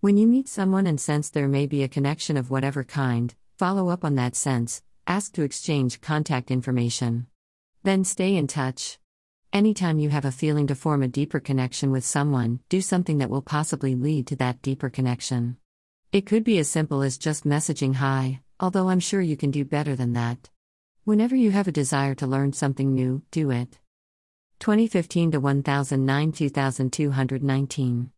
When you meet someone and sense there may be a connection of whatever kind, follow up on that sense, ask to exchange contact information. Then stay in touch. Anytime you have a feeling to form a deeper connection with someone, do something that will possibly lead to that deeper connection. It could be as simple as just messaging hi, although I'm sure you can do better than that. Whenever you have a desire to learn something new, do it. 2015 to 1009 2219